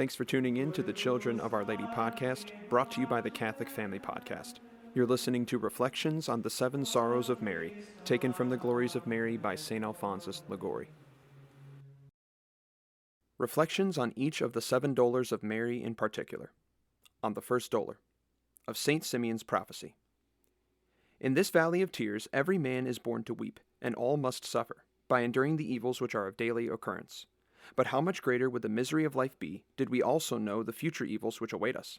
Thanks for tuning in to the Children of Our Lady podcast, brought to you by the Catholic Family Podcast. You're listening to Reflections on the Seven Sorrows of Mary, taken from the Glories of Mary by St. Alphonsus Liguori. Reflections on each of the seven dolors of Mary in particular. On the first dolor, of St. Simeon's prophecy. In this valley of tears, every man is born to weep, and all must suffer, by enduring the evils which are of daily occurrence. But how much greater would the misery of life be, did we also know the future evils which await us?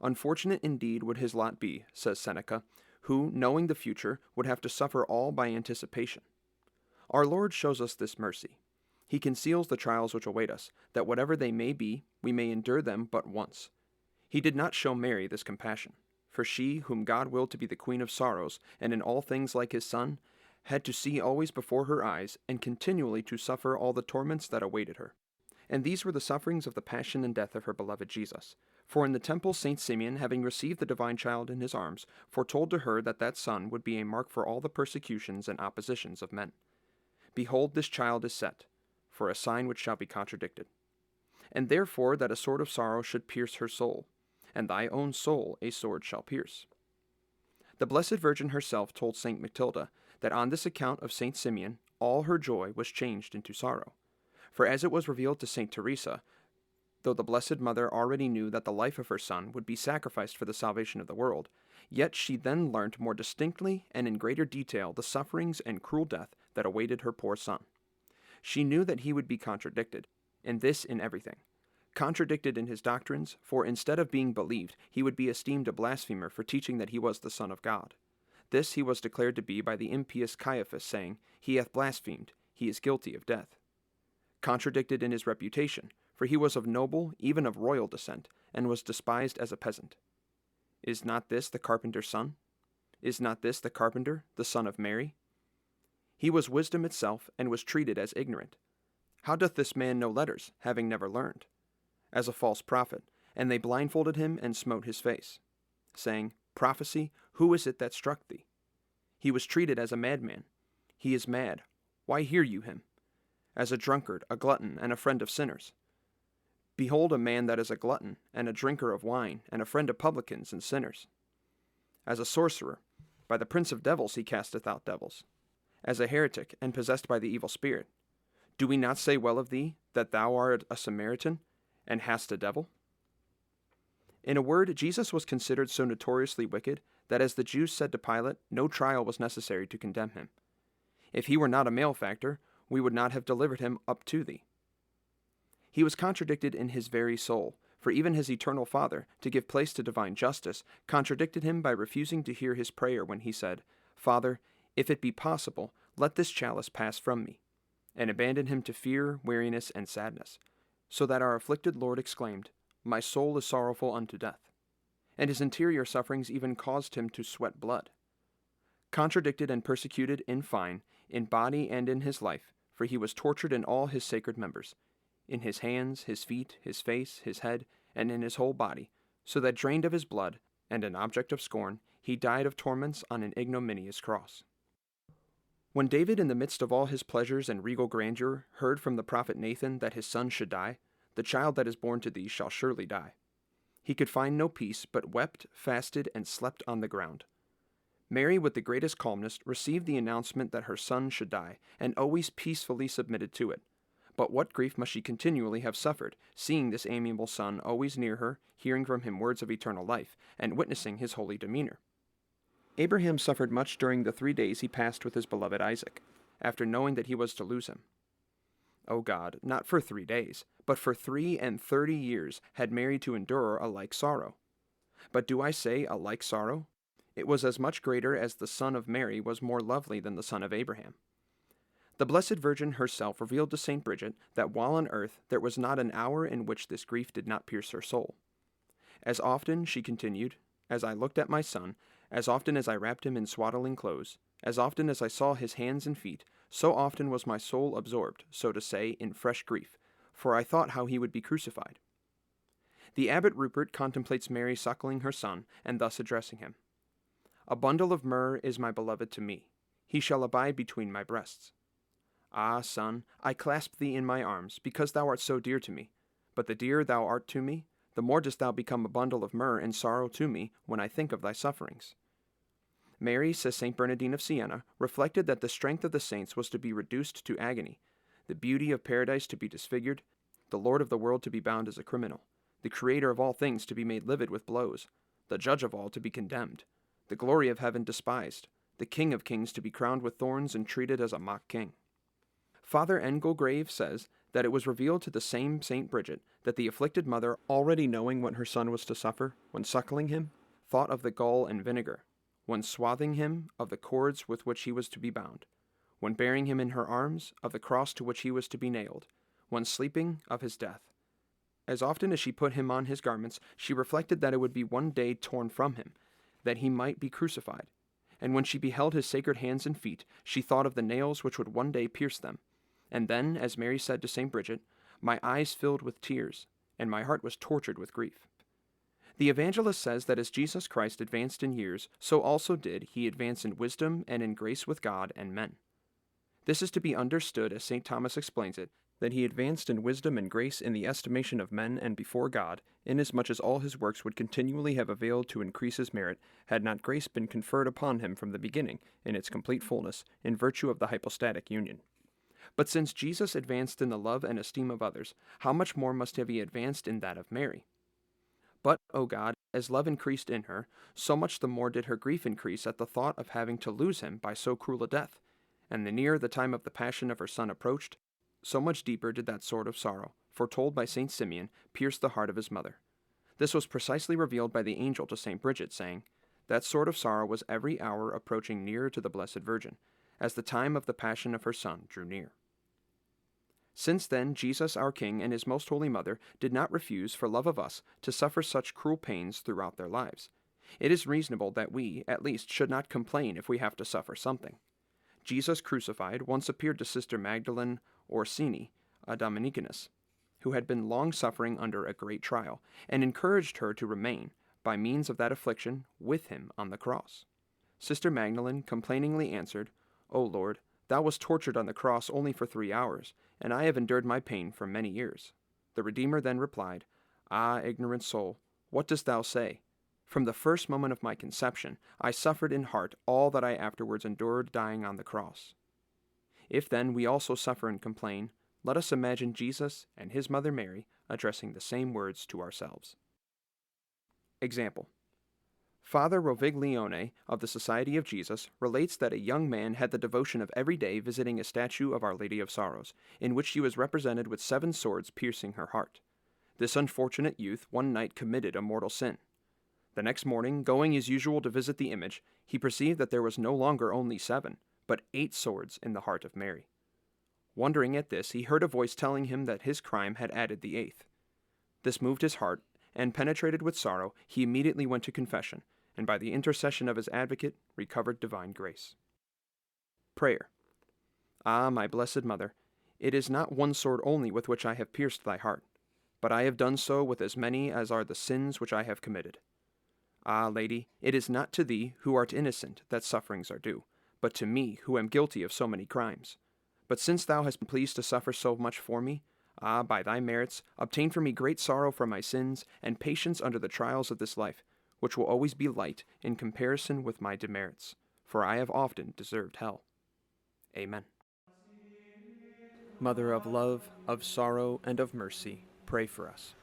Unfortunate indeed would his lot be, says Seneca, who, knowing the future, would have to suffer all by anticipation. Our Lord shows us this mercy. He conceals the trials which await us, that whatever they may be, we may endure them but once. He did not show Mary this compassion, for she, whom God willed to be the queen of sorrows, and in all things like his Son, had to see always before her eyes, and continually to suffer all the torments that awaited her. And these were the sufferings of the passion and death of her beloved Jesus. For in the temple St. Simeon, having received the divine child in his arms, foretold to her that that son would be a mark for all the persecutions and oppositions of men. Behold, this child is set, for a sign which shall be contradicted. And therefore that a sword of sorrow should pierce her soul, and thy own soul a sword shall pierce. The Blessed Virgin herself told St. Matilda that on this account of St. Simeon all her joy was changed into sorrow. For as it was revealed to St. Teresa, though the Blessed Mother already knew that the life of her son would be sacrificed for the salvation of the world, yet she then learnt more distinctly and in greater detail the sufferings and cruel death that awaited her poor son. She knew that he would be contradicted, and this in everything. Contradicted in his doctrines, for instead of being believed, he would be esteemed a blasphemer for teaching that he was the Son of God. This he was declared to be by the impious Caiaphas, saying, He hath blasphemed, he is guilty of death. Contradicted in his reputation, for he was of noble, even of royal descent, and was despised as a peasant. Is not this the carpenter's son? Is not this the carpenter, the son of Mary? He was wisdom itself, and was treated as ignorant. How doth this man know letters, having never learned? As a false prophet, and they blindfolded him and smote his face, saying, Prophecy, who is it that struck thee? He was treated as a madman. He is mad. Why hear you him? As a drunkard, a glutton, and a friend of sinners. Behold a man that is a glutton, and a drinker of wine, and a friend of publicans and sinners. As a sorcerer, by the prince of devils he casteth out devils. As a heretic, and possessed by the evil spirit. Do we not say well of thee, that thou art a Samaritan, and hast a devil? In a word, Jesus was considered so notoriously wicked that, as the Jews said to Pilate, no trial was necessary to condemn him. If he were not a malefactor, we would not have delivered him up to thee. He was contradicted in his very soul, for even his eternal Father, to give place to divine justice, contradicted him by refusing to hear his prayer when he said, Father, if it be possible, let this chalice pass from me, and abandoned him to fear, weariness, and sadness, so that our afflicted Lord exclaimed, my soul is sorrowful unto death. And his interior sufferings even caused him to sweat blood. Contradicted and persecuted, in fine, in body and in his life, for he was tortured in all his sacred members, in his hands, his feet, his face, his head, and in his whole body, so that drained of his blood, and an object of scorn, he died of torments on an ignominious cross. When David, in the midst of all his pleasures and regal grandeur, heard from the prophet Nathan that his son should die, the child that is born to thee shall surely die. He could find no peace, but wept, fasted, and slept on the ground. Mary, with the greatest calmness, received the announcement that her son should die, and always peacefully submitted to it. But what grief must she continually have suffered, seeing this amiable son always near her, hearing from him words of eternal life, and witnessing his holy demeanor? Abraham suffered much during the three days he passed with his beloved Isaac, after knowing that he was to lose him. O God, not for three days, but for three and thirty years had Mary to endure a like sorrow. But do I say a like sorrow? It was as much greater as the son of Mary was more lovely than the son of Abraham. The Blessed Virgin herself revealed to St. Bridget that while on earth there was not an hour in which this grief did not pierce her soul. As often, she continued, as I looked at my son, as often as I wrapped him in swaddling clothes, as often as I saw his hands and feet, so often was my soul absorbed, so to say, in fresh grief, for I thought how he would be crucified. The abbot Rupert contemplates Mary suckling her son, and thus addressing him A bundle of myrrh is my beloved to me. He shall abide between my breasts. Ah, son, I clasp thee in my arms, because thou art so dear to me. But the dearer thou art to me, the more dost thou become a bundle of myrrh and sorrow to me when I think of thy sufferings. Mary, says St. Bernardine of Siena, reflected that the strength of the saints was to be reduced to agony, the beauty of paradise to be disfigured, the Lord of the world to be bound as a criminal, the Creator of all things to be made livid with blows, the Judge of all to be condemned, the glory of heaven despised, the King of kings to be crowned with thorns and treated as a mock king. Father Engelgrave says that it was revealed to the same Saint Bridget that the afflicted mother, already knowing what her son was to suffer when suckling him, thought of the gall and vinegar, when swathing him of the cords with which he was to be bound, when bearing him in her arms of the cross to which he was to be nailed, when sleeping of his death. As often as she put him on his garments, she reflected that it would be one day torn from him, that he might be crucified. And when she beheld his sacred hands and feet, she thought of the nails which would one day pierce them. And then, as Mary said to St. Bridget, my eyes filled with tears, and my heart was tortured with grief. The evangelist says that as Jesus Christ advanced in years, so also did he advance in wisdom and in grace with God and men. This is to be understood, as St. Thomas explains it, that he advanced in wisdom and grace in the estimation of men and before God, inasmuch as all his works would continually have availed to increase his merit, had not grace been conferred upon him from the beginning, in its complete fullness, in virtue of the hypostatic union. But since Jesus advanced in the love and esteem of others, how much more must have he advanced in that of Mary? But, O God, as love increased in her, so much the more did her grief increase at the thought of having to lose him by so cruel a death. And the nearer the time of the passion of her Son approached, so much deeper did that sword of sorrow, foretold by Saint Simeon, pierce the heart of his mother. This was precisely revealed by the angel to Saint Bridget, saying, That sword of sorrow was every hour approaching nearer to the Blessed Virgin, as the time of the passion of her Son drew near. Since then, Jesus our King and his most holy Mother did not refuse, for love of us, to suffer such cruel pains throughout their lives. It is reasonable that we, at least, should not complain if we have to suffer something. Jesus crucified once appeared to Sister Magdalene Orsini, a Dominicaness, who had been long suffering under a great trial, and encouraged her to remain, by means of that affliction, with him on the cross. Sister Magdalene complainingly answered, O Lord, Thou wast tortured on the cross only for three hours, and I have endured my pain for many years. The Redeemer then replied, Ah, ignorant soul, what dost thou say? From the first moment of my conception, I suffered in heart all that I afterwards endured dying on the cross. If then we also suffer and complain, let us imagine Jesus and his mother Mary addressing the same words to ourselves. Example Father Roviglione of the Society of Jesus relates that a young man had the devotion of every day visiting a statue of Our Lady of Sorrows, in which she was represented with seven swords piercing her heart. This unfortunate youth one night committed a mortal sin. The next morning, going as usual to visit the image, he perceived that there was no longer only seven, but eight swords in the heart of Mary. Wondering at this, he heard a voice telling him that his crime had added the eighth. This moved his heart, and penetrated with sorrow, he immediately went to confession, and by the intercession of his advocate recovered divine grace. Prayer. Ah, my blessed Mother, it is not one sword only with which I have pierced thy heart, but I have done so with as many as are the sins which I have committed. Ah, Lady, it is not to thee, who art innocent, that sufferings are due, but to me, who am guilty of so many crimes. But since thou hast been pleased to suffer so much for me, ah, by thy merits, obtain for me great sorrow for my sins, and patience under the trials of this life, which will always be light in comparison with my demerits, for I have often deserved hell. Amen. Mother of love, of sorrow, and of mercy, pray for us.